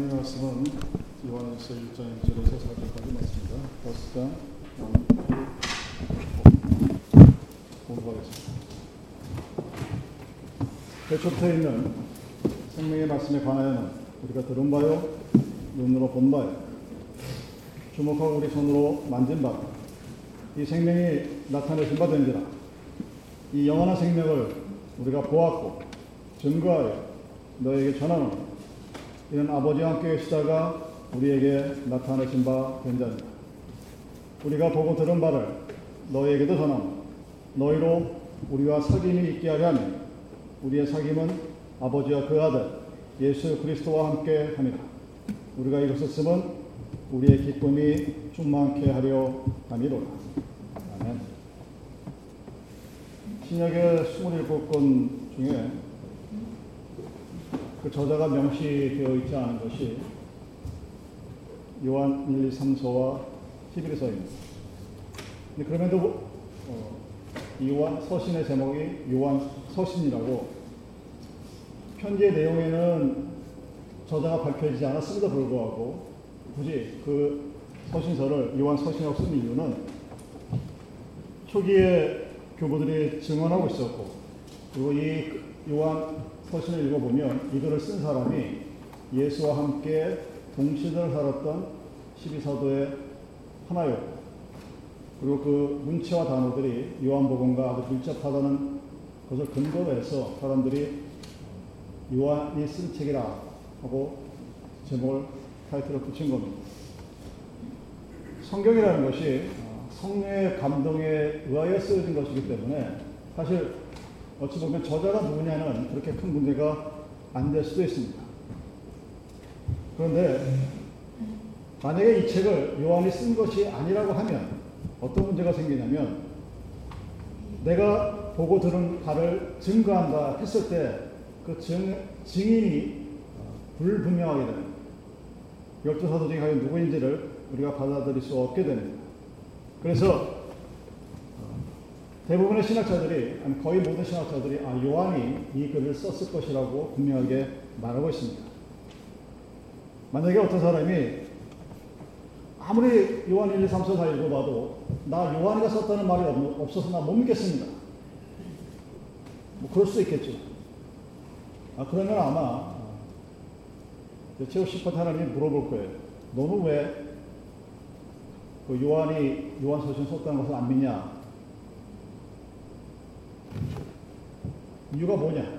오늘 말씀은 요한일서 1장 1절에서 4절까지 말씀입니다. 다섯 장 공부하겠습니다. 대초부터 있는 생명의 말씀에 관하여는 우리가 들은 바요, 눈으로 본 바요, 주목하고 우리 손으로 만진 바, 이 생명이 나타내신 바 된지라. 이 영원한 생명을 우리가 보았고 증거하여 너에게 전하노니 이는 아버지와 함께 계시다가 우리에게 나타내신 바 된 자입니다. 우리가 보고 들은 바를 너희에게도 전하노 너희로 우리와 사귐이 있게 하려 하며 우리의 사귐은 아버지와 그 아들 예수 그리스도와 함께 합니다. 우리가 이것을 쓰면 우리의 기쁨이 충만케 하려 함이로라. 아멘. 신약의 27권 중에 그 저자가 명시되어 있지 않은 것이 요한 1, 2, 3서와 11서입니다. 그럼에도 어, 이 요한 서신의 제목이 요한 서신이라고 편지의 내용에는 저자가 밝혀지지 않았음에도 불구하고 굳이 그 서신서를 요한 서신이라고 쓴 이유는 초기에 교부들이 증언하고 있었고 그리고 이 요한 서신을 읽어보면 이글을 쓴 사람이 예수와 함께 동시대를 살았던 12사도의 하나였고 그리고 그 문체와 단어들이 요한복음과 아주 밀접하다는 것을 근거로 해서 사람들이 요한이 쓴 책이라 하고 제목을 타이틀을 붙인 겁니다. 성경이라는 것이 성령의 감동에 의하여 쓰여진 것이기 때문에 사실 어찌 보면 저자가 누구냐는 그렇게 큰 문제가 안 될 수도 있습니다. 그런데 만약에 이 책을 요한이 쓴 것이 아니라고 하면 어떤 문제가 생기냐면 내가 보고 들은 바를 증거한다 했을 때 그 증인이 불분명하게 되는 열두 사도 중에 과연 누구인지를 우리가 받아들일 수 없게 됩니다. 그래서 대부분의 신학자들이, 거의 모든 신학자들이 아, 요한이 이 글을 썼을 것이라고 분명하게 말하고 있습니다. 만약에 어떤 사람이 아무리 요한 1, 2, 3, 4다 읽어봐도 나 요한이가 썼다는 말이 없어서 나 못 믿겠습니다. 뭐 그럴 수 있겠죠. 아, 그러면 아마 제우시퍼 하나님이 물어볼 거예요. 너는 왜 그 요한이 요한 서신 썼다는 것을 안 믿냐? 이유가 뭐냐?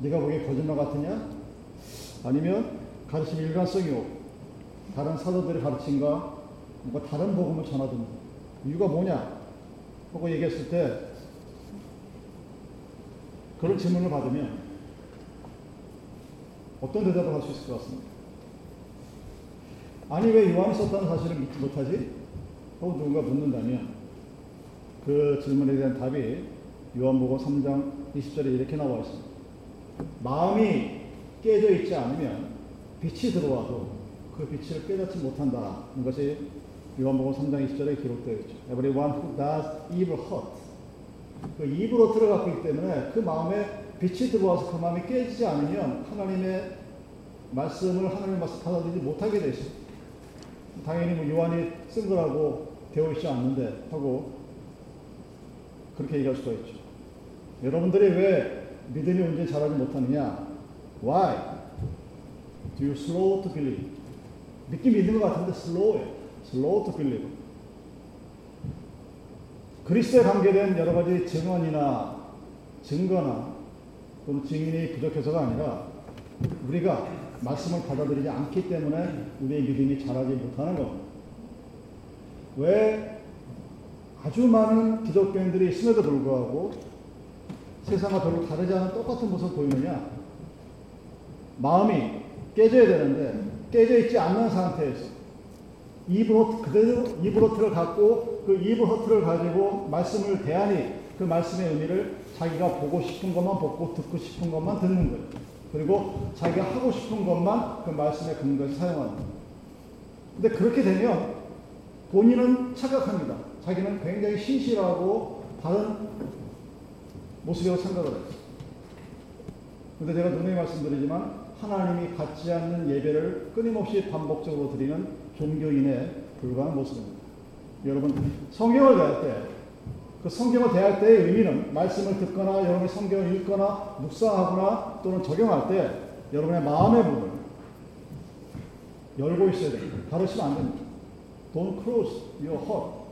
네가 보기에 거짓말 같으냐? 아니면 가르침 일관성이 없고 다른 사도들의 가르침과 뭔가 다른 복음을 전하든 이유가 뭐냐? 하고 얘기했을 때 그런 질문을 받으면 어떤 대답을 할 수 있을 것 같습니다. 아니 왜 요한이 썼다는 사실을 믿지 못하지? 하고 누군가 묻는다면 그 질문에 대한 답이 요한복음 3장 20절에 이렇게 나와 있습니다. 마음이 깨져 있지 않으면 빛이 들어와도 그 빛을 깨닫지 못한다는 것이 요한복음 3장 20절에 기록되어 있죠. Everyone who does evil hurt. 그 입으로 들어갔기 때문에 그 마음에 빛이 들어와서 그 마음이 깨지지 않으면 하나님의 말씀을 하나님의 말씀 받아들이지 못하게 되죠. 당연히 뭐 요한이 쓴 거라고 되어 있지 않는데 하고 그렇게 얘기할 수가 있죠. 여러분들이 왜 믿음이 언제 잘하지 못하느냐? Why? Do you slow to believe? 믿긴 믿는 것 같은데 slow해. Slow to believe. 그리스도에 관계된 여러 가지 증언이나 증거나 또는 증인이 부족해서가 아니라 우리가 말씀을 받아들이지 않기 때문에 우리의 믿음이 자라지 못하는 겁니다. 왜 아주 많은 기독교인들이 있음에도 불구하고 세상과 별로 다르지 않은 똑같은 모습을 보이느냐? 마음이 깨져야 되는데 깨져 있지 않는 상태에서 입으로 그대로 입으로 허트를 갖고 그 입으로 허트를 가지고 말씀을 대하니 그 말씀의 의미를 자기가 보고 싶은 것만 보고 듣고 싶은 것만 듣는 거예요. 그리고 자기가 하고 싶은 것만 그 말씀의 근거에서 사용하는 거예요. 근데 그렇게 되면 본인은 착각합니다. 자기는 굉장히 신실하고 다른 모습이라고 생각을 해요. 근데 제가 누누이 말씀드리지만 하나님이 갖지 않는 예배를 끊임없이 반복적으로 드리는 종교인에 불과한 모습입니다. 여러분 성경을 대할 때, 그 성경을 대할 때의 의미는 말씀을 듣거나 여러분이 성경을 읽거나 묵상하거나 또는 적용할 때 여러분의 마음의 문을 열고 있어야 됩니다. 닫으시면 안 됩니다. Don't close your heart.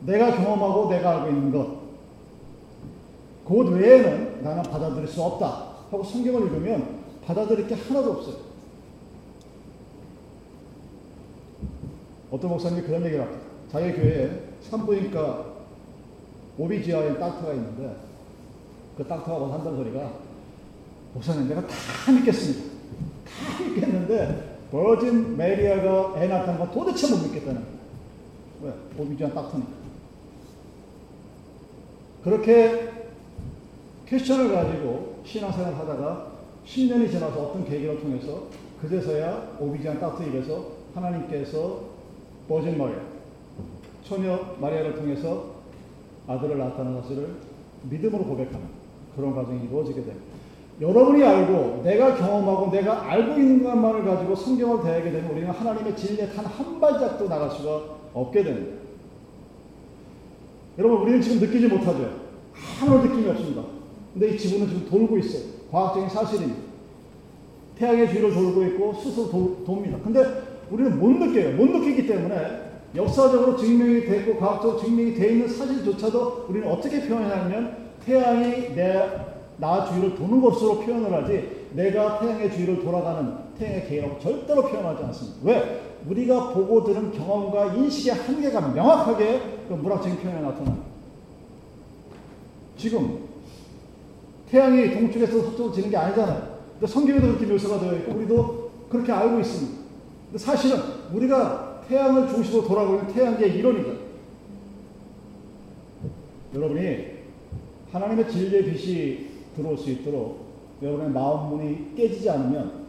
내가 경험하고 내가 알고 있는 것. 그 외에는 나는 받아들일 수 없다. 하고 성경을 읽으면 받아들일 게 하나도 없어요. 어떤 목사님이 그런 얘기를 합니다. 자기 교회에 산부인과 오비지아인 닥터가 있는데 그 닥터하고 한다는 소리가 목사님 내가 다 믿겠습니다. 다 믿겠는데 버진 메리아가 애 낳았다는 거 도대체 못 믿겠다는 거예요. 왜? 오비지아 닥터니까. 그렇게 퀘스천을 가지고 신앙생활을 하다가 10년이 지나서 어떤 계기를 통해서 그제서야 오비지안 닥터 입에서 하나님께서 버진 마리아, 처녀 마리아를 통해서 아들을 낳았다는 것을 믿음으로 고백하는 그런 과정이 이루어지게 됩니다. 여러분이 알고 내가 경험하고 내가 알고 있는 것만을 가지고 성경을 대하게 되면 우리는 하나님의 진리에 단 한 발짝도 나갈 수가 없게 됩니다. 여러분 우리는 지금 느끼지 못하죠. 아무런 느낌이 없습니다. 근데 이 지구는 지금 돌고 있어요. 과학적인 사실입니다. 태양의 주위를 돌고 있고 스스로 도, 돕니다. 근데 우리는 못 느껴요. 못 느끼기 때문에 역사적으로 증명이 됐고 과학적으로 증명이 되어 있는 사실조차도 우리는 어떻게 표현하냐면 태양이 내 나 주위를 도는 것으로 표현을 하지 내가 태양의 주위를 돌아가는 태양의 개라고 절대로 표현하지 않습니다. 왜? 우리가 보고 들은 경험과 인식의 한계가 명확하게 그 물학적인 표현에 나타납니다. 지금 태양이 동쪽에서 서쪽으로 지는 게 아니잖아요. 근데 성경에도 그렇게 묘사가 되어 있고 우리도 그렇게 알고 있습니다. 근데 사실은 우리가 태양을 중심으로 돌아가고 있는 태양계의 이론이다. 여러분이 하나님의 진리의 빛이 들어올 수 있도록 여러분의 마음 문이 깨지지 않으면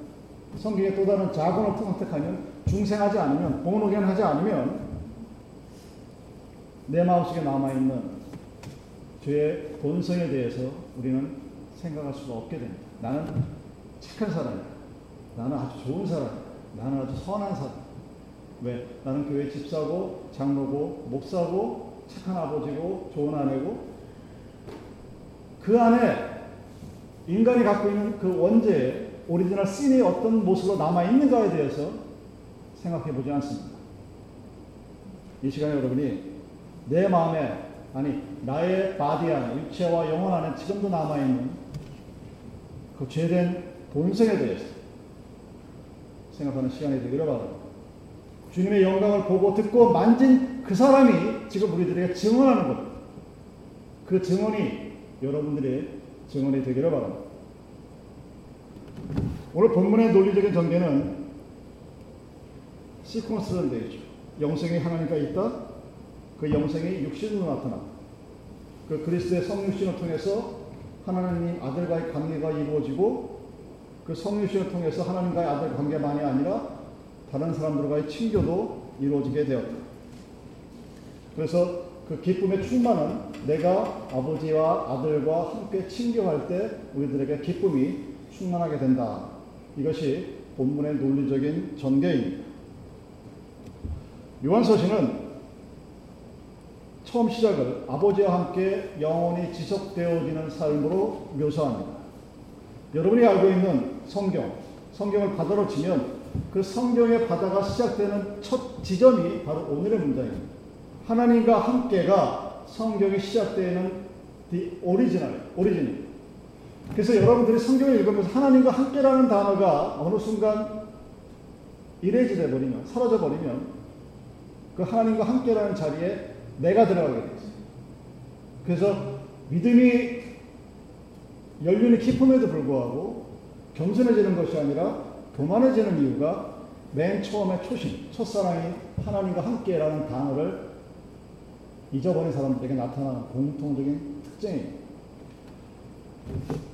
성경의 또 다른 자본을 선택하면 중생하지 않으면 본호견하지 않으면 내 마음속에 남아있는 죄의 본성에 대해서 우리는 생각할 수가 없게 됩니다. 나는 착한 사람이야. 나는 아주 좋은 사람이야. 나는 아주 선한 사람. 왜? 나는 교회 집사고, 장로고, 목사고, 착한 아버지고, 좋은 아내고, 그 안에 인간이 갖고 있는 그 원죄의 original sin이 어떤 모습으로 남아있는가에 대해서 생각해 보지 않습니다. 이 시간에 여러분이 내 마음에, 아니, 나의 body 안에, 육체와 영혼 안에 지금도 남아있는 그 죄된 본성에 대해서 생각하는 시간이 되기를 바랍니다. 주님의 영광을 보고 듣고 만진 그 사람이 지금 우리들에게 증언하는 것. 그 증언이 여러분들의 증언이 되기를 바랍니다. 오늘 본문의 논리적인 전개는 시퀀스로 되어 있죠. 영생이 하나님과 있다. 그 영생이 육신으로 나타나. 그 그리스도의 성육신을 통해서 하나님 아들과의 관계가 이루어지고 그 성육신을 통해서 하나님과의 아들 관계만이 아니라 다른 사람들과의 친교도 이루어지게 되었다. 그래서 그 기쁨의 충만은 내가 아버지와 아들과 함께 친교할 때 우리들에게 기쁨이 충만하게 된다. 이것이 본문의 논리적인 전개입니다. 요한서신은 처음 시작을 아버지와 함께 영원히 지속되어지는 삶으로 묘사합니다. 여러분이 알고 있는 성경, 성경을 바다로 치면 그 성경의 바다가 시작되는 첫 지점이 바로 오늘의 문장입니다. 하나님과 함께가 성경이 시작되는 the original, 오리진. 그래서 여러분들이 성경을 읽으면서 하나님과 함께라는 단어가 어느 순간 이레지돼 버리면, 사라져 버리면 그 하나님과 함께라는 자리에 내가 들어가게 돼 있어요. 그래서 믿음이 연륜이 깊음에도 불구하고 겸손해지는 것이 아니라 교만해지는 이유가 맨 처음에 초심, 첫사랑이 하나님과 함께라는 단어를 잊어버린 사람들에게 나타나는 공통적인 특징입니다.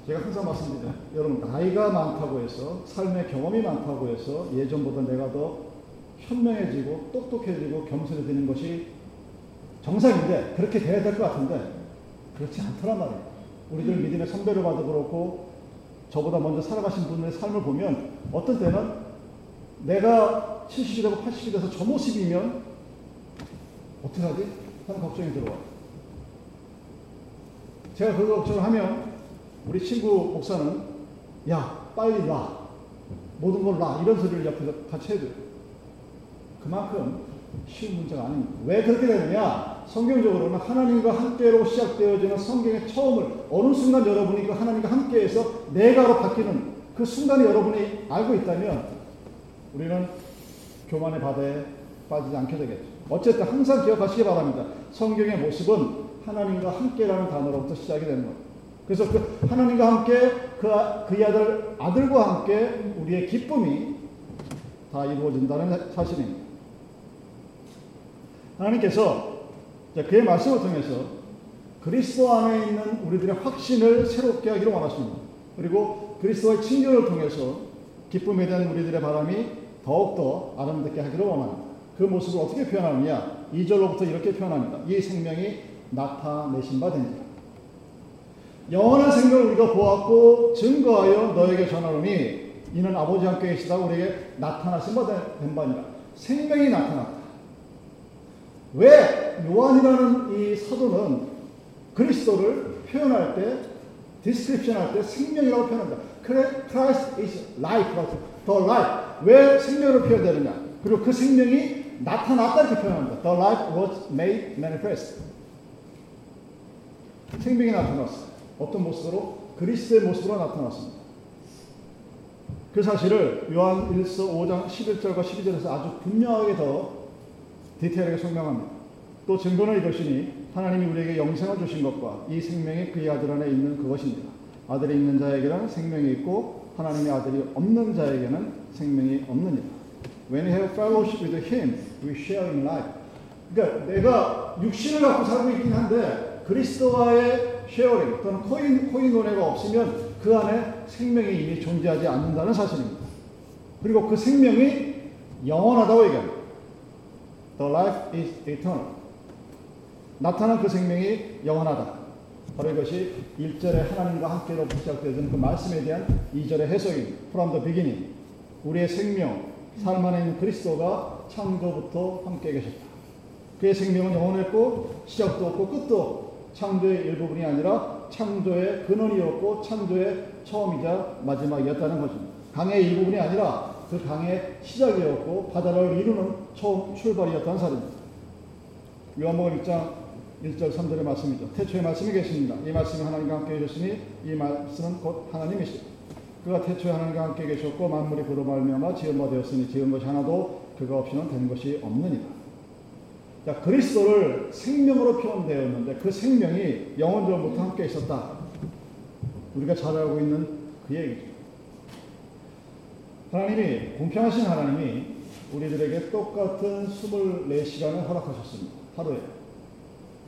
제가 항상 말씀드려요. 여러분, 나이가 많다고 해서, 삶의 경험이 많다고 해서 예전보다 내가 더 현명해지고 똑똑해지고 겸손해지는 것이 정상인데, 그렇게 돼야 될 것 같은데, 그렇지 않더란 말이에요. 우리들 믿음의 선배를 봐도 그렇고, 저보다 먼저 살아가신 분의 삶을 보면 어떤 때는 내가 70이 되고 80이 돼서 저 모습이면 어떻게 하지? 하는 걱정이 들어와요. 제가 그 걱정을 하면 우리 친구 목사는 야 빨리 놔 모든 걸 놔 이런 소리를 옆에서 같이 해줘요. 그만큼 쉬운 문제가 아닙니다. 왜 그렇게 되느냐? 성경적으로는 하나님과 함께로 시작되어지는 성경의 처음을 어느 순간 여러분이 그 하나님과 함께해서 내가로 바뀌는 그 순간에 여러분이 알고 있다면 우리는 교만의 바다에 빠지지 않게 되겠죠. 어쨌든 항상 기억하시기 바랍니다. 성경의 모습은 하나님과 함께라는 단어로부터 시작이 되는 거예요. 그래서 그 하나님과 함께 그, 그 아들, 아들과 함께 우리의 기쁨이 다 이루어진다는 사실입니다. 하나님께서 그의 말씀을 통해서 그리스도 안에 있는 우리들의 확신을 새롭게 하기를 원하십니다. 그리고 그리스도의 친교를 통해서 기쁨에 대한 우리들의 바람이 더욱더 아름답게 하기를 원합니다. 그 모습을 어떻게 표현하느냐? 2절로부터 이렇게 표현합니다. 이 생명이 나타내신 바 된다. 영원한 생명을 우리가 보았고 증거하여 너에게 전하노니 이는 아버지 함께 계시다 우리에게 나타나신 바 된 바니라. 생명이 나타났다. 왜 요한이라는 이 사도는 그리스도를 표현할 때, description 할 때 생명이라고 표현한다. Christ is life라고, the life. 왜 생명으로 표현되느냐? 그리고 그 생명이 나타났다 이렇게 표현합니다. The life was made manifest. 생명이 나타났어. 어떤 모습으로? 그리스도의 모습으로 나타났습니다. 그 사실을 요한 1서 5장 11절과 12절에서 아주 분명하게 더 디테일하게 설명합니다. 또 증거는 이것이니 하나님이 우리에게 영생을 주신 것과 이 생명이 그의 아들 안에 있는 그것입니다. 아들이 있는 자에게는 생명이 있고 하나님의 아들이 없는 자에게는 생명이 없느니라. When we have fellowship with Him, we share in life. 그러니까 내가 육신을 갖고 살고 있긴 한데 그리스도와의 sharing 또는 코인 코이노니아가 없으면 그 안에 생명이 이미 존재하지 않는다는 사실입니다. 그리고 그 생명이 영원하다고 얘기합니다. The life is eternal. 나타난 그 생명이 영원하다. 바로 이것이 1절에 하나님과 함께로 시작되어지는 그 말씀에 대한 2절의 해석입니다. From the beginning. 우리의 생명, 삶 안에 있는 그리스도가 창조부터 함께 계셨다. 그의 생명은 영원했고 시작도 없고 끝도 창조의 일부분이 아니라 창조의 근원이었고 창조의 처음이자 마지막이었다는 것입니다. 강의 일부분이 아니라 그 강의 시작이었고 바다를 이루는 처음 출발이었다는 사실입니다. 요한복음 1장 1절 3절의 말씀이죠. 태초에 말씀이 계십니다. 이 말씀이 하나님과 함께 계셨으니 이 말씀은 곧 하나님이시다. 그가 태초에 하나님과 함께 계셨고 만물이 그로 말미암아 지은 바 되었으니 지은 것이 하나도 그가 없이는 된 것이 없느니라. 자, 그리스도를 생명으로 표현되었는데 그 생명이 영원전부터 함께 있었다. 우리가 잘 알고 있는 그 얘기죠. 하나님이 공평하신 하나님이 우리들에게 똑같은 24시간을 허락하셨습니다. 하루에.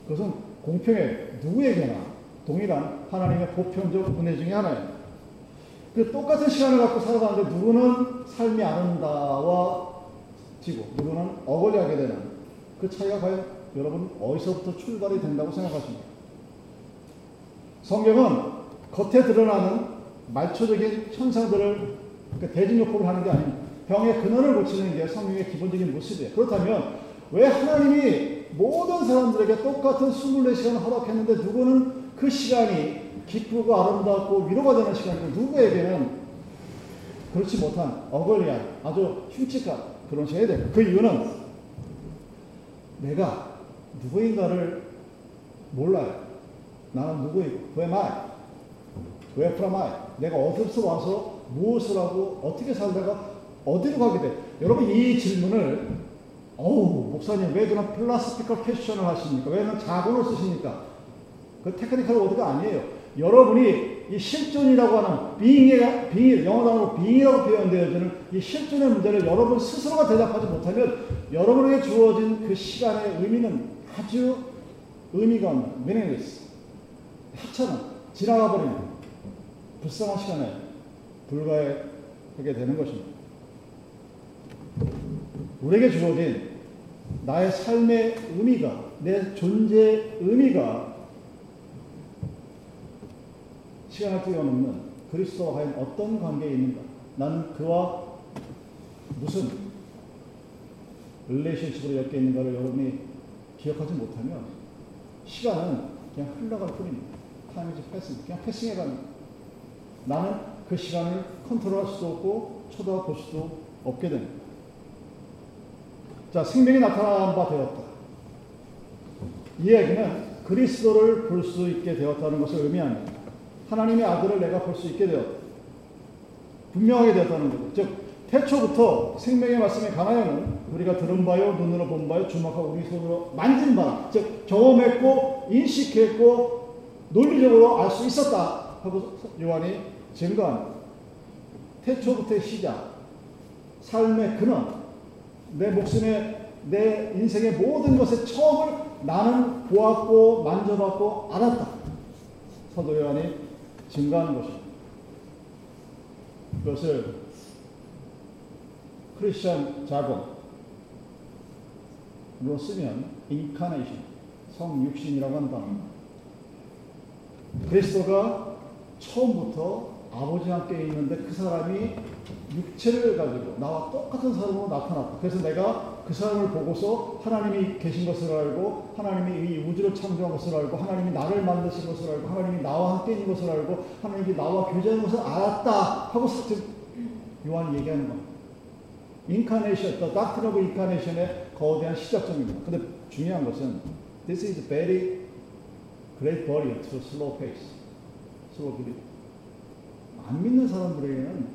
그것은 공평해 누구에게나 동일한 하나님의 보편적 은혜 중의 하나예요. 그 똑같은 시간을 갖고 살아가는데 누구는 삶이 아름다워지고 누구는 억울하게 되는 그 차이가 과연 여러분 어디서부터 출발이 된다고 생각하십니까? 성경은 겉에 드러나는 말초적인 현상들을 그러니까 대진요법을 하는 게 아닙니다. 병의 근원을 고치는 게 성경의 기본적인 모습이에요. 그렇다면 왜 하나님이 모든 사람들에게 똑같은 24시간을 허락했는데 누구는 그 시간이 기쁘고 아름답고 위로가 되는 시간이고 누구에게는 그렇지 못한 어거리한 아주 흉측한 그런 시간이 돼요. 그 이유는 내가 누구인가를 몰라요. 나는 누구이고, who am I? where? 내가 어디서 와서 무엇을 하고 어떻게 살다가 어디로 가게 돼? 여러분 이 질문을 어우 목사님 왜 그런 philosophical question을 하십니까? 왜 그런 jargon을 쓰십니까? 그 technical word가 아니에요. 여러분이 이 실존이라고 하는 being의 being 영어 단어로 being이라고 표현되어지는 이 실존의 문제를 여러분 스스로가 대답하지 못하면 여러분에게 주어진 그 시간의 의미는 아주 의미가 없는 meaningless 하찮은 지나가 버리는 불쌍한 시간에 불과하게 되는 것입니다. 우리에게 주어진 나의 삶의 의미가 내 존재의 의미가 시간을 뛰어넘는 그리스도와 과연 어떤 관계에 있는가? 나는 그와 무슨 릴레이션십으로 엮여 있는가를 여러분이 기억하지 못하면 시간은 그냥 흘러갈 뿐입니다. Time is pass. 그냥 passing해 가는 나는 그 시간을 컨트롤할 수도 없고 쳐다볼 수도 없게 됩니다. 자, 생명이 나타난 바 되었다. 이 얘기는 그리스도를 볼 수 있게 되었다는 것을 의미합니다. 하나님의 아들을 내가 볼 수 있게 되었다. 분명하게 되었다는 거죠. 즉, 태초부터 생명의 말씀에 관하여는 우리가 들은 바요, 눈으로 본 바요, 주목하고 우리 손으로 만진 바, 즉, 경험했고, 인식했고, 논리적으로 알 수 있었다. 하고 요한이 증거합니다. 태초부터의 시작, 삶의 근원, 내 목숨의, 내 인생의 모든 것의 처음을 나는 보았고, 만져봤고, 알았다. 사도 요한이 증거하는 것입니다. 그것을 크리스천 자본으로 쓰면 인카네이션, 성육신이라고 한다. 그리스도가 처음부터 아버지와 함께 있는데 그 사람이 육체를 가지고 나와 똑같은 사람으로 나타났다. 그래서 내가 그 사람을 보고서 하나님이 계신 것을 알고 하나님이 이 우주를 창조한 것을 알고 하나님이 나를 만드신 것을 알고 하나님이 나와 함께 있는 것을 알고 하나님이 나와 교제하는 것을 알았다 하고 요한이 얘기하는 겁니다. 인카네이션, the doctrine of incarnation의 거대한 시작점입니다. 근데 중요한 것은 this is very great barrier to slow pace. slow belief. 안 믿는 사람들에게는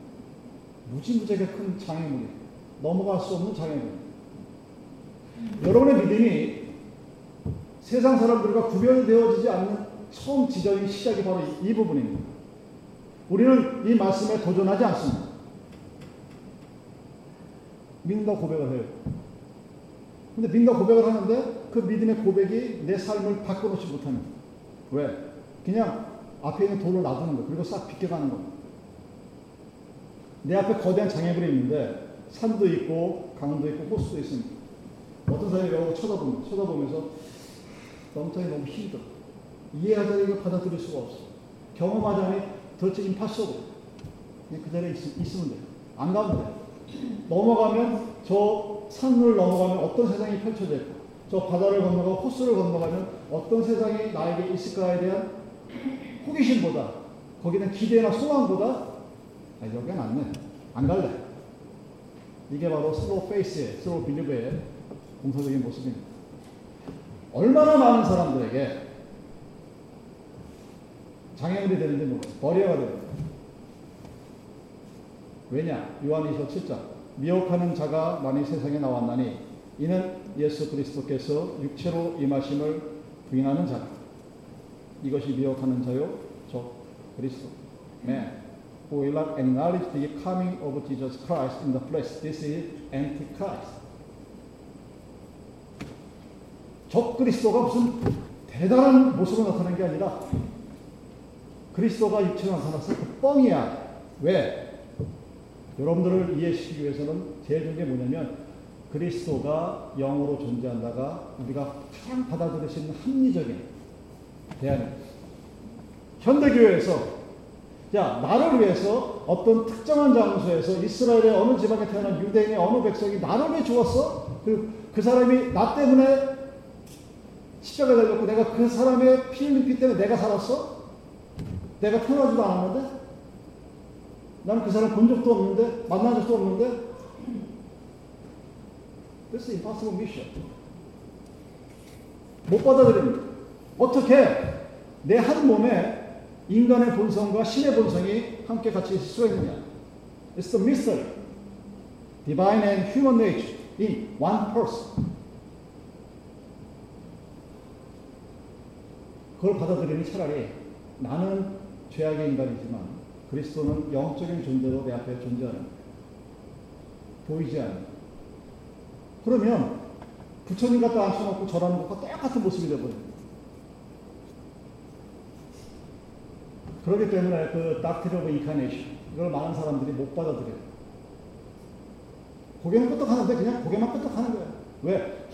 무지무지하게 큰 장애물이에요. 넘어갈 수 없는 장애물. 여러분의 믿음이 세상 사람들과 구별되어지지 않는 처음 지적인 시작이 바로 이, 이 부분입니다. 우리는 이 말씀에 도전하지 않습니다. 믿는다 고백을 해요. 근데 믿는다 고백을 하는데 그 믿음의 고백이 내 삶을 바꿔놓지 못합니다. 왜? 그냥 앞에 있는 돌을 놔두는 거 그리고 싹 비껴가는 거. 내 앞에 거대한 장애물이 있는데 산도 있고 강도 있고 호수도 있습니다. 어떤 사람이 여기 쳐다보면 쳐다보면서 너무 너무 힘들어. 이해하자니 받아들일 수가 없어. 경험하자니 도대체 impossible. 그냥 그 자리에 있, 있으면 돼. 안 가면 돼. 넘어가면 저 산을 넘어가면 어떤 세상이 있고 저 바다를 건너가 호수를 건너가면 어떤 세상이 나에게 있을까에 대한 호기심보다 거기는 기대나 소망보다 아, 여기가 낫네. 안 갈래. 이게 바로 slow faith의, slow believe의 공사적인 모습입니다. 얼마나 많은 사람들에게 장애물이 되는지 모르겠어요. 버려야 됩니다. 왜냐? 요한이서 7장. 미혹하는 자가 많이 세상에 나왔나니 이는 예수 그리스도께서 육체로 임하심을 부인하는 자. 이것이 미혹하는 자요. 저 그리스도. Man who will not acknowledge the coming of Jesus Christ in the flesh. This is antichrist. 적 그리스도가 무슨 대단한 모습으로 나타난 게 아니라 그리스도가 육체로 나타났어. 그 뻥이야. 왜? 여러분들을 이해시키기 위해서는 제일 좋은 게 뭐냐면 그리스도가 영으로 존재한다가 우리가 가장 받아들일 수 있는 합리적인 대안입니다. 현대교회에서 자 나를 위해서 어떤 특정한 장소에서 이스라엘의 어느 지방에 태어난 유대인의 어느 백성이 나를 왜 죽었어? 그, 그 사람이 나 때문에 십자가 달렸고 내가 그 사람의 피 흘린 피 때문에 내가 살았어? 내가 태어나지도 않았는데? 나는 그 사람 본 적도 없는데, 만난 적도 없는데, This is impossible mission. 못 받아들입니다. 어떻게 내 한 몸에 인간의 본성과 신의 본성이 함께 같이 있느냐? It's the mystery. Divine and human nature in one person. 그걸 받아들이니 차라리 나는 죄악의 인간이지만 그리스도는 영적인 존재로 내 앞에 존재하는 보이지 않는 그러면 부처님 갖다 앉혀놓고 절하는 것과 똑같은 모습이 되버립니다. 그렇기 때문에 그 doctrine of incarnation 이걸 많은 사람들이 못 받아들여요. 고개는 끄덕하는데 그냥 고개만 끄덕하는 거예요. 왜?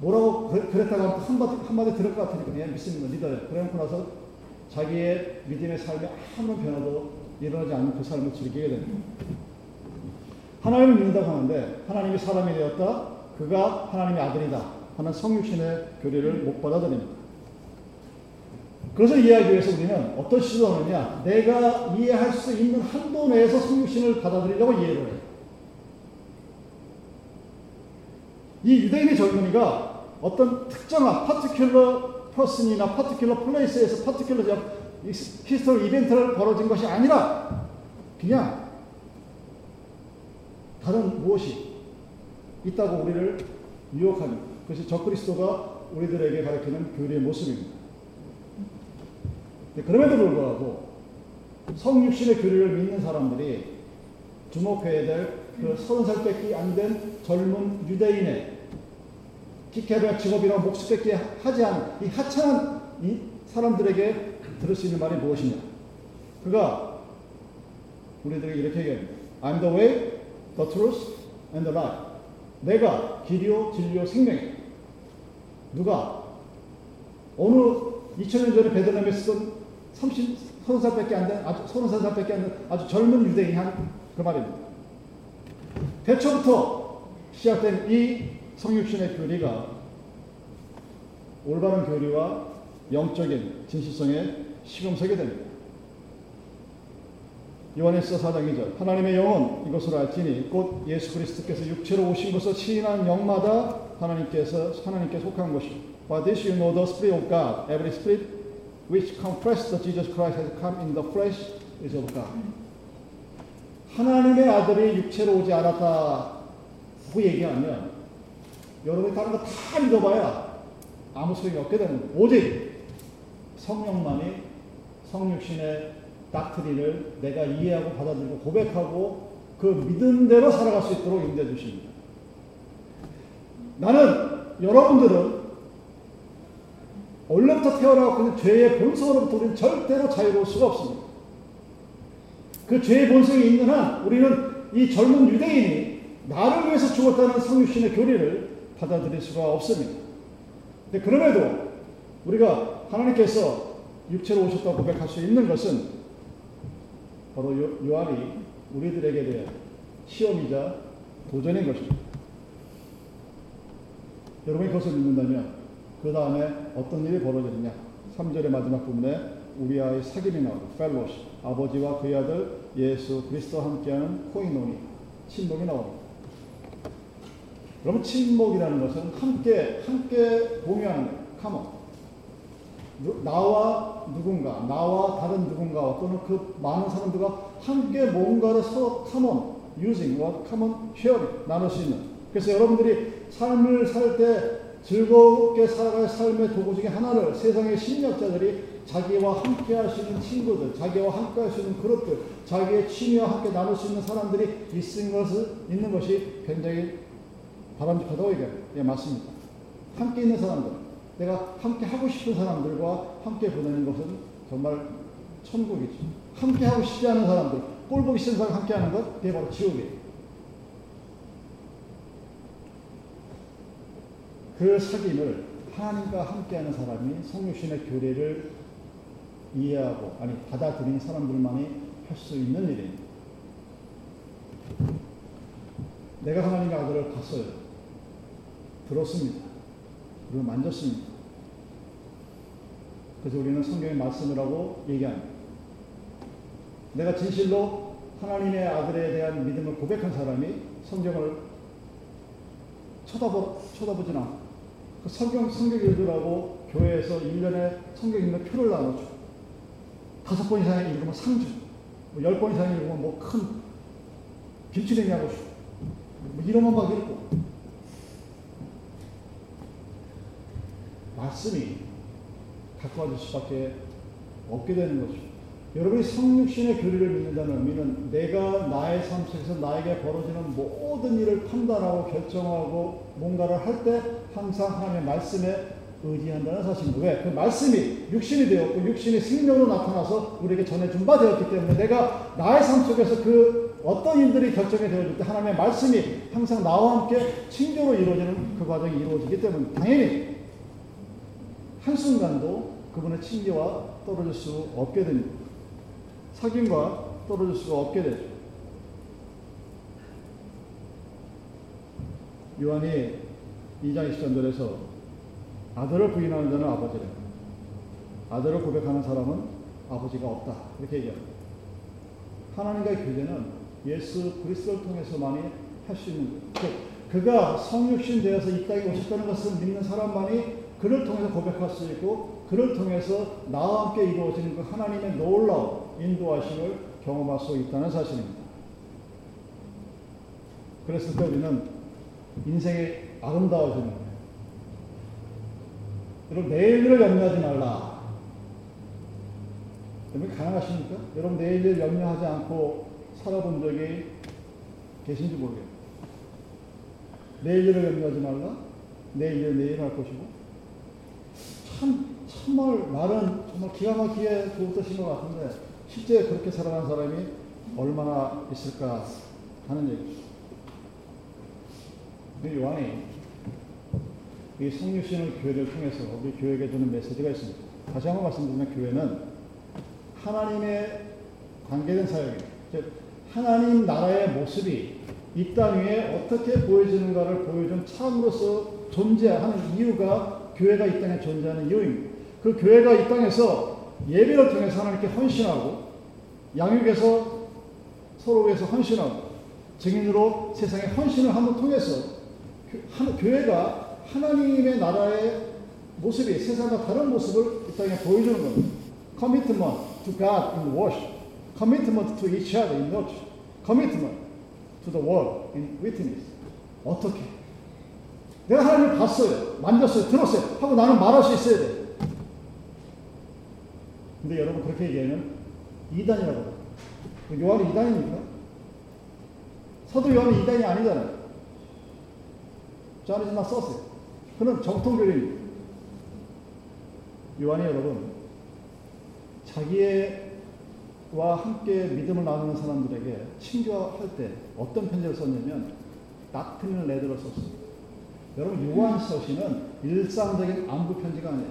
뭐라고 그랬다가 한마디, 한마디 들을 것 같으니까 그냥 믿습니다. 믿어요. 그래놓고 나서 자기의 믿음의 삶에 아무런 변화도 일어나지 않는 그 삶을 즐기게 됩니다. 하나님을 믿는다고 하는데 하나님이 사람이 되었다. 그가 하나님의 아들이다. 하는 성육신의 교리를 못 받아들입니다. 그것을 이해하기 위해서 우리는 어떤 시도를 하느냐. 내가 이해할 수 있는 한도 내에서 성육신을 받아들이려고 이해를 해요. 이 유대인의 젊은이가 어떤 특정한 particular person이나 particular place에서 particular history event를 벌어진 것이 아니라 그냥 다른 무엇이 있다고 우리를 유혹합니다. 그것이 적그리스도가 우리들에게 가르치는 교리의 모습입니다. 그럼에도 불구하고 성육신의 교리를 믿는 사람들이 주목해야 될 그 서른 살 밖에 안 된 젊은 유대인의 직업이랑 목수 뺏기 하지 않은 이 하찮은 이 사람들에게 들을 수 있는 말이 무엇이냐? 그가 우리들에게 이렇게 얘기합니다. I'm the way, the truth, and the life. 내가 길이요, 진리요, 생명이야. 누가 어느 2000년 전에 베들레헴에 쓰던 30, 30살밖에 안 된, 아주 30살밖에 안 된 아주 젊은 유대인이 한 그 말입니다. 대초부터 시작된 이 성육신의 교리가 올바른 교리와 영적인 진실성에 시금석이 됩니다. 요한일서 4장 2절 하나님의 영은 이것을 알지니 곧 예수 그리스도께서 육체로 오신 것을 시인한 영마다 하나님께서 하나님께 속한 것이 But this you know the spirit of God every spirit which confesses that Jesus Christ has come in the flesh is of God 하나님의 아들이 육체로 오지 않았다고 얘기하면 여러분이 다른 거 다 믿어봐야 아무 소용이 없게 되는 거예요. 오직 성령만이 성육신의 닥트리를 내가 이해하고 받아들이고 고백하고 그 믿음대로 살아갈 수 있도록 인도해 주십니다. 나는 여러분들은 원래부터 태어나고 있는 죄의 본성으로부터 우리는 절대로 자유로울 수가 없습니다. 그 죄의 본성이 있는 한 우리는 이 젊은 유대인이 나를 위해서 죽었다는 성육신의 교리를 받아들일 수가 없습니다. 근데 그럼에도 우리가 하나님께서 육체로 오셨다고 고백할 수 있는 것은 바로 요, 한이 우리들에게 대한 시험이자 도전인 것입니다. 여러분이 그것을 믿는다면 그 다음에 어떤 일이 벌어지느냐 3절의 마지막 부분에 우리와의 사귐이 나오고 펠로시 아버지와 그의 아들 예수 그리스도와 함께하는 코이노니 친목이 나옵니다. 여러분 친목이라는 것은 함께 함께 공유하는. 카몬. 나와 누군가, 나와 다른 누군가와 또는 그 많은 사람들과 함께 뭔가를 서로 카몬, using, sharing, 나눌 수 있는. 그래서 여러분들이 삶을 살 때 즐겁게 살아갈 삶의 도구 중에 하나를 세상의 심리학자들이 자기와 함께 할 수 있는 친구들, 자기와 함께 할 수 있는 그룹들, 자기의 취미와 함께 나눌 수 있는 사람들이 있는 것을, 있는 것이 굉장히 바람직하다고 얘기해요. 예, 맞습니다. 함께 있는 사람들, 내가 함께 하고 싶은 사람들과 함께 보내는 것은 정말 천국이죠. 함께 하고 싶지 않은 사람들, 꼴 보기 싫은 사람 함께 하는 것, 그게 바로 지옥이에요. 그 사귐을 하나님과 함께하는 사람이 성육신의 교례를 이해하고 아니 받아들인 사람들만이 할 수 있는 일입니다. 내가 하나님의 아들을 봤어요. 들었습니다. 그리고 만졌습니다. 그래서 우리는 성경의 말씀을 하고 얘기합니다. 내가 진실로 하나님의 아들에 대한 믿음을 고백한 사람이 성경을 쳐다보, 쳐다보진 않고 그 성경, 성경 읽으라고 교회에서 1년에 성경 읽는 표를 나눠줘. 다섯 번 이상 읽으면 상주. 뭐열번 이상 읽으면 뭐 큰 김치냉이 하고 싶어. 뭐 이런 것만 읽고. 말씀이 가까워질 수밖에 없게 되는 거죠. 여러분이 성육신의 교리를 믿는다는 의미는 내가 나의 삶 속에서 나에게 벌어지는 모든 일을 판단하고 결정하고 뭔가를 할때 항상 하나님의 말씀에 의지한다는 사실입니다. 왜? 그 말씀이 육신이 되었고 육신이 생명으로 나타나서 우리에게 전해준 바 되었기 때문에 내가 나의 삶 속에서 그 어떤 일들이 결정이 되어질 때 하나님의 말씀이 항상 나와 함께 친교로 이루어지는 그 과정이 이루어지기 때문에 당연히 한순간도 그분의 친교와 떨어질 수 없게 됩니다. 사귐과 떨어질 수가 없게 되죠. 요한이 2장 20절에서 아들을 부인하는 자는 아버지라. 아들을 고백하는 사람은 아버지가 없다. 이렇게 얘기합니다. 하나님과의 교제는 예수 그리스도를 통해서만이 할 수 있는 거예요. 그, 그가 성육신 되어서 이 땅에 오셨다는 것을 믿는 사람만이 그를 통해서 고백할 수 있고 그를 통해서 나와 함께 이루어지는 그 하나님의 놀라운 인도하심을 경험할 수 있다는 사실입니다. 그랬을 때 우리는 인생이 아름다워지는 거예요. 여러분 내일을 염려하지 말라. 여러분 가능하십니까? 여러분 내일을 염려하지 않고 살아본 적이 계신지 모르겠어요. 내일을 염려하지 말라. 내일을 내일 할 것이고 참 정말 말은 정말 기가 막히게 뜻인 것 같은데 실제 그렇게 살아가는 사람이 얼마나 있을까 하는 얘기죠. 요한이 이 성육신을 교회를 통해서 우리 교회에게 주는 메시지가 있습니다. 다시 한번 말씀드리면 교회는 하나님의 관계된 사역입니다. 즉 하나님 나라의 모습이 이 땅 위에 어떻게 보여지는가를 보여준 참으로서 존재하는 이유가 교회가 이 땅에 존재하는 이유입니다. 그 교회가 이 땅에서 예배를 통해서 하나님께 헌신하고 양육에서 서로 위해서 헌신하고 증인으로 세상에 헌신을 함을 통해서 교회가 하나님의 나라의 모습이 세상과 다른 모습을 이 땅에 보여주는 겁니다. Commitment to God in worship, commitment to each other in nurture, commitment to the world in witness. 어떻게? 내가 하나님을 봤어요, 만졌어요, 들었어요 하고 나는 말할 수 있어야 돼. 근데 여러분 그렇게 얘기하면 이단이라고 그 요한이 이단입니까? 사도 요한이 이단이 아니잖아요. 저 안에서 나 썼어요. 그는 정통교리입니다. 요한이 여러분, 자기와 함께 믿음을 나누는 사람들에게 친교할 때 어떤 편지를 썼냐면, 닥트린을 내들어 썼습니다. 여러분, 요한 서신은 일상적인 안부 편지가 아니에요.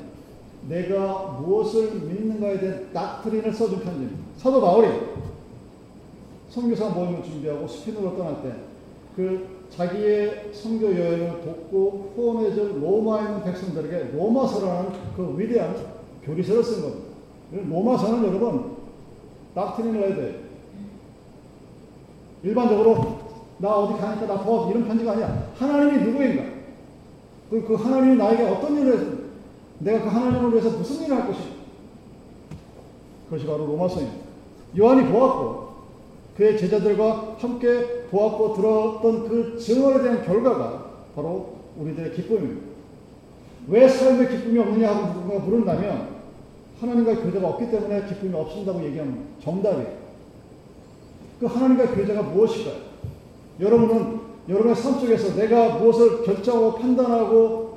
내가 무엇을 믿는가에 대한 닥트린을 써준 편지입니다. 사도 바울이 선교사 모임을 준비하고 스페인으로 떠날 때 그 자기의 선교 여행을 돕고 후원해줄 로마에 있는 백성들에게 로마서라는 그 위대한 교리서를 쓴 겁니다. 로마서는 여러분 해야 돼. 일반적으로 나 어디 가니까 나 도와 이런 편지가 아니야. 하나님이 누구인가? 그, 그 하나님이 나에게 어떤 일을 해서 내가 그 하나님을 위해서 무슨 일을 할 것인가? 그것이 바로 로마서입니다. 요한이 보았고 그의 제자들과 함께 보았고 들었던 그 증언에 대한 결과가 바로 우리들의 기쁨입니다. 왜 삶의 기쁨이 없느냐 하고 누군가 물은다면 하나님과의 교제가 없기 때문에 기쁨이 없습니다고 얘기하는 정답이에요. 그 하나님과의 교제가 무엇일까요? 여러분은 여러분의 삶 속에서 내가 무엇을 결정하고 판단하고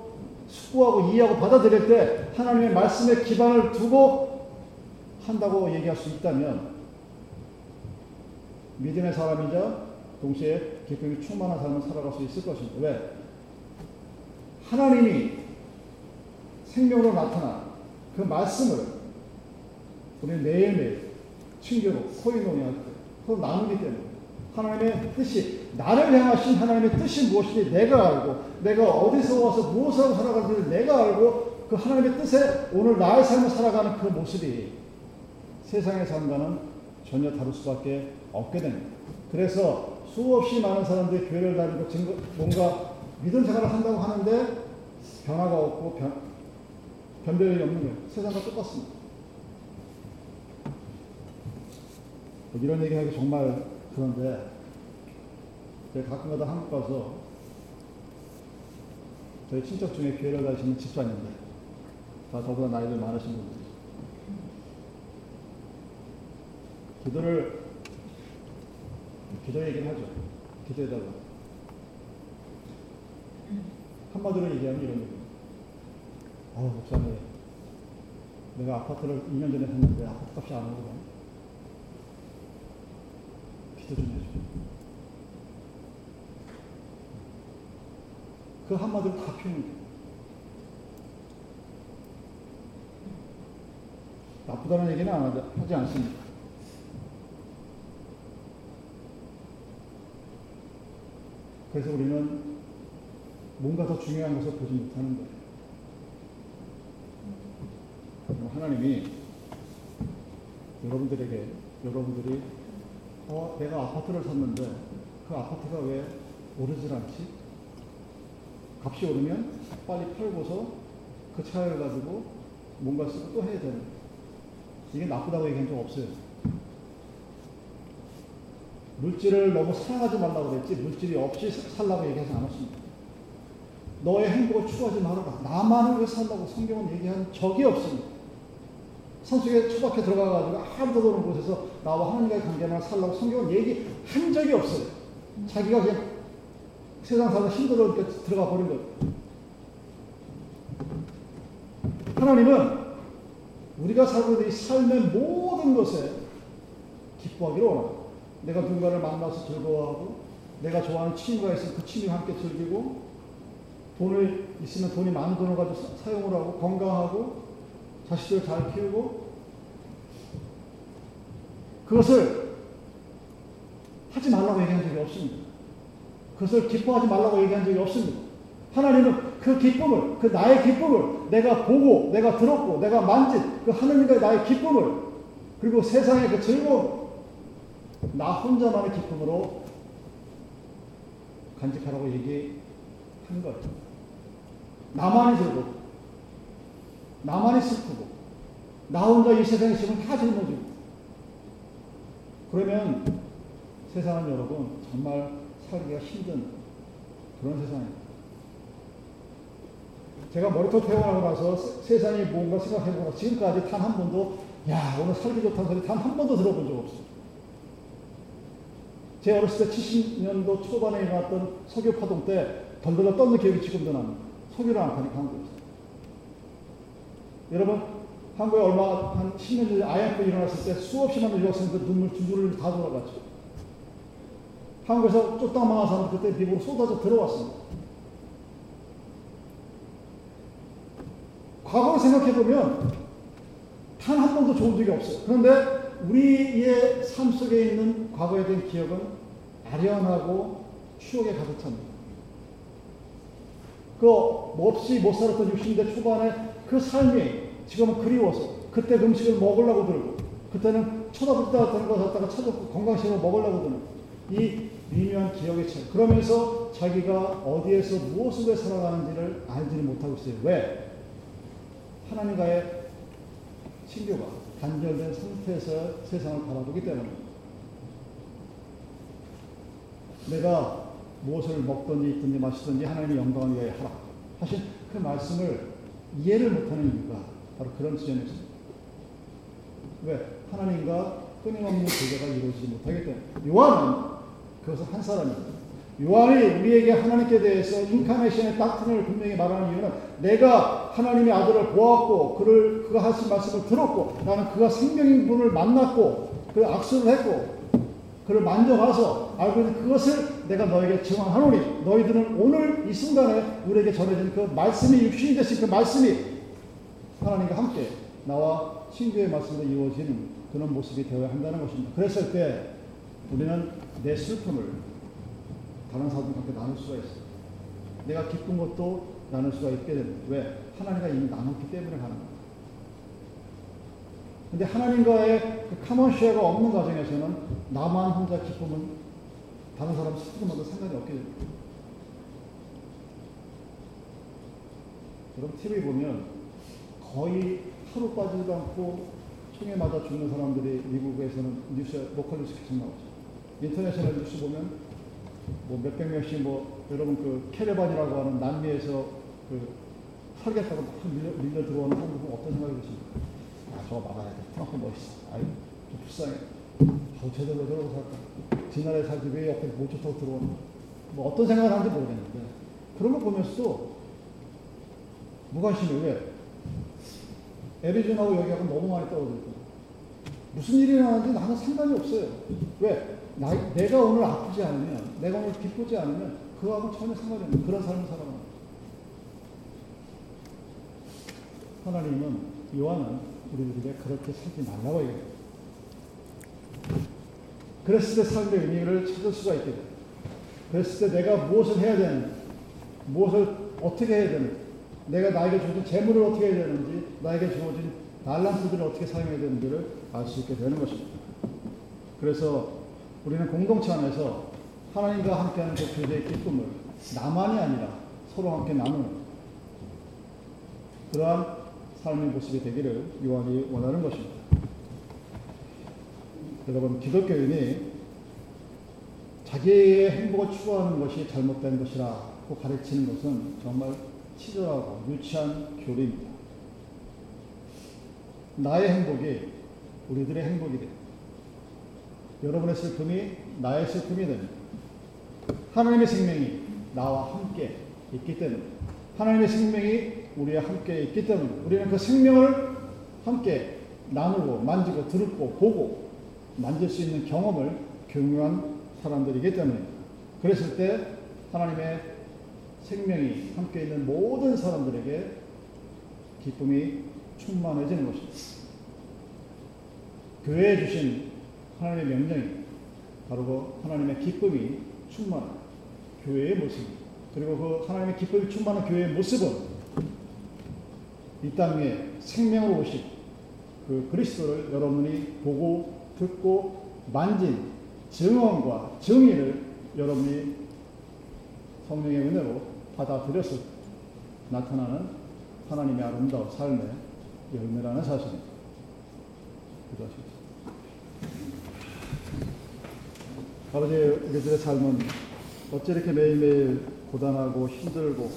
숙고하고 이해하고 받아들일 때 하나님의 말씀에 기반을 두고 한다고 얘기할 수 있다면 믿음의 사람이자 동시에 기쁨이 충만한 삶을 살아갈 수 있을 것입니다. 왜? 하나님이 생명으로 나타난 그 말씀을 우리 매일매일 친교로 코이노니할 때, 그 나누기 때문에 하나님의 뜻이 나를 향하신 하나님의 뜻이 무엇인지 내가 알고 내가 어디서 와서 무엇을 살아가는지 내가 알고 그 하나님의 뜻에 오늘 나의 삶을 살아가는 그 모습이 세상의 삶과는 전혀 다를 수밖에 없게 됩니다. 그래서 수없이 많은 사람들이 교회를 다니고 증거, 뭔가 믿음 생활을 한다고 하는데 변화가 없고 변, 변별이 없는 거예요. 세상과 똑같습니다. 뭐 이런 얘기 하기 정말 그런데 제가 가끔가다 한국 가서 저희 친척 중에 교회를 다니시는 집사님들 다 저보다 나이들 많으신 분들 기도를 기도 얘기를 하죠. 기도에다가. 한마디로 얘기하면 이런 얘기. 아, 목사님. 내가 아파트를 2년 전에 샀는데 아파트 값이 안 오르고. 기도 좀 해줘. 그 한마디로 다 표현이 돼. 나쁘다는 얘기는 안 하지 않습니다. 그래서 우리는 뭔가 더 중요한 것을 보지 못하는 거예요. 하나님이 여러분들에게 여러분들이 어 내가 아파트를 샀는데 그 아파트가 왜 오르질 않지? 값이 오르면 빨리 팔고서 그 차를 가지고 뭔가 쓰고 또 해야 되는 이게 나쁘다고 얘기한 적 없어요. 물질을 너무 사랑하지 말라고 그랬지 물질이 없이 살라고 얘기하지 않았습니다. 너의 행복을 추구하지 말아라. 나만을 위해 살라고 성경은 얘기한 적이 없습니다. 산속에 초박해 들어가가지고 아무도 없는 곳에서 나와 하나님과의 관계만 살라고 성경은 얘기한 적이 없어요. 자기가 그냥 세상 살다 힘들어 이렇게 들어가 버린 거예요. 하나님은 우리가 살고 있는 이 삶의 모든 것에 기뻐하기를 원합니다. 내가 누군가를 만나서 즐거워하고 내가 좋아하는 취미가 있으면 그 취미와 함께 즐기고 돈을 있으면 돈이 많은 돈을 가지고 사용을 하고 건강하고 자식들을 잘 키우고 그것을 하지 말라고 얘기한 적이 없습니다. 그것을 기뻐하지 말라고 얘기한 적이 없습니다. 하나님은 그 기쁨을, 그 나의 기쁨을 내가 보고, 내가 들었고, 내가 만진 그 하나님과의 나의 기쁨을, 그리고 세상의 그 즐거움, 나 혼자만의 기쁨으로 간직하라고 얘기한 거예요. 나만이 즐겁고, 나만이 슬프고, 나 혼자 이 세상에 있으면 다 짊어지고. 그러면 세상은 여러분 정말 살기가 힘든 그런 세상입니다. 제가 머리털 태어나고 나서 세상이 뭔가 생각해보고 지금까지 단 한 번도 야 오늘 살기 좋다는 소리 단 한 번도 들어본 적 없어요. 제 어렸을 때 70년도 초반에 일어났던 석유 파동 때 덜덜 떴는 기억이 지금도 납니다. 석유를 안 파니까 한국에서. 여러분 한국에 얼마 한 10년 전에 IMF 일어났을 때 수없이 많은 유학생들 눈물 줄줄 다 돌아갔죠. 한국에서 쫓다 망한 사람 그때 미국으로 쏟아져 들어왔습니다. 과거를 생각해보면 단 한 번도 좋은 적이 없어요. 그런데 우리의 삶 속에 있는 과거에 대한 기억은 아련하고 추억에 가득 찹니다. 그 몹시 못 살았던 60대 초반에 그 삶이 지금은 그리워서 그때 음식을 먹으려고 들고 그때는 쳐다보다 되는 거 갖다가 찾았고 건강식으로 먹으려고 드는 이 미묘한 기억의 차이. 그러면서 자기가 어디에서 무엇을 왜 살아가는지를 알지는 못하고 있어요. 왜? 하나님과의 친교가 단절된 상태에서 세상을 바라보기 때문에 내가 무엇을 먹든지 입든지 마시든지 하나님의 영광을 위하여 하라 하신 그 말씀을 이해를 못하는 이유가 바로 그런 지점에 있습니다. 왜? 하나님과 끊임없는 교제가 이루어지지 못하기 때문에 요한은 그것은 한 사람입니다. 요한이 우리에게 하나님께 대해서 인카네이션의 닥트를 분명히 말하는 이유는 내가 하나님의 아들을 보았고 그를 그가 하신 말씀을 들었고 나는 그가 생명인 분을 만났고 그 악수를 했고 그를 만져봐서 알고 있는 그것을 내가 너에게 증언하노니 너희들은 오늘 이 순간에 우리에게 전해진 그 말씀이 육신이 되신 그 말씀이 하나님과 함께 나와 친구의 말씀으로 이루어지는 그런 모습이 되어야 한다는 것입니다. 그랬을 때 우리는 내 슬픔을 다른 사람들과 함께 나눌 수가 있어요. 내가 기쁜 것도 나눌 수가 있게 됩니다. 왜? 하나님과 이미 나눴기 때문에 가는 거예요. 근데 하나님과의 그 카몬시아가 없는 과정에서는 나만 혼자 기쁨은 다른 사람 슬픔과도 상관이 없게 됩니다. 여러분 TV 보면 거의 하루 빠지도 않고 총에 맞아 죽는 사람들이 미국에서는 뉴스에 local 뉴스 계속 나오죠. international 뉴스 보면 뭐 몇백 명씩 뭐 여러분 그 caravan이라고 하는 남미에서 그막 밀려, 밀려 들어오는 한국 보면 어떤 생각이 드십니까? 아 저거 막아야 돼. 트럼프 멋있어. 아유 좀 불쌍해. 아우 제대로 저러고 살까. 지나라에 살지 왜 옆에 모초 타고 들어오는 뭐 어떤 생각을 하는지 모르겠는데 그런 거 보면서도 무관심해 왜? 애리조나하고 여기하고 너무 많이 떨어졌고 무슨 일이 일어나는지 나는 상관이 없어요. 왜? 나, 내가 오늘 아프지 않으면, 내가 오늘 기쁘지 않으면, 그거하고 전혀 상관이 없는 그런 삶을 살아가는 하나님은, 요한은 우리들에게 그렇게 살지 말라고 얘기해요. 그랬을 때 삶의 의미를 찾을 수가 있게 돼요. 그랬을 때 내가 무엇을 해야 되는지, 무엇을 어떻게 해야 되는지, 내가 나에게 주어진 재물을 어떻게 해야 되는지, 나에게 주어진 달란트들을 어떻게 사용해야 되는지를 알 수 있게 되는 것입니다. 그래서 우리는 공동체 안에서 하나님과 함께하는 그 교제의 기쁨을 나만이 아니라 서로 함께 나누는 그러한 삶의 모습이 되기를 요한이 원하는 것입니다. 여러분, 기독교인이 자기의 행복을 추구하는 것이 잘못된 것이라고 가르치는 것은 정말 치졸하고 유치한 교리입니다. 나의 행복이 우리들의 행복이 됩니다. 여러분의 슬픔이 나의 슬픔이 됩니다. 하나님의 생명이 나와 함께 있기 때문에 하나님의 생명이 우리와 함께 있기 때문에 우리는 그 생명을 함께 나누고 만지고 들고 보고 만질 수 있는 경험을 경유한 사람들이기 때문에 그랬을 때 하나님의 생명이 함께 있는 모든 사람들에게 기쁨이 충만해지는 것입니다. 교회에 주신 하나님의 명령이 바로 그 하나님의 기쁨이 충만한 교회의 모습 그리고 그 하나님의 기쁨이 충만한 교회의 모습은 이 땅에 생명으로 오신 그 그리스도를 여러분이 보고 듣고 만진 증언과 정의를 여러분이 성령의 은혜로 받아들였을 때 나타나는 하나님의 아름다운 삶의 열매라는 사실입니다. 기도하시겠습니다. 아버지, 우리들의 삶은 어찌 이렇게 매일매일 고단하고 힘들고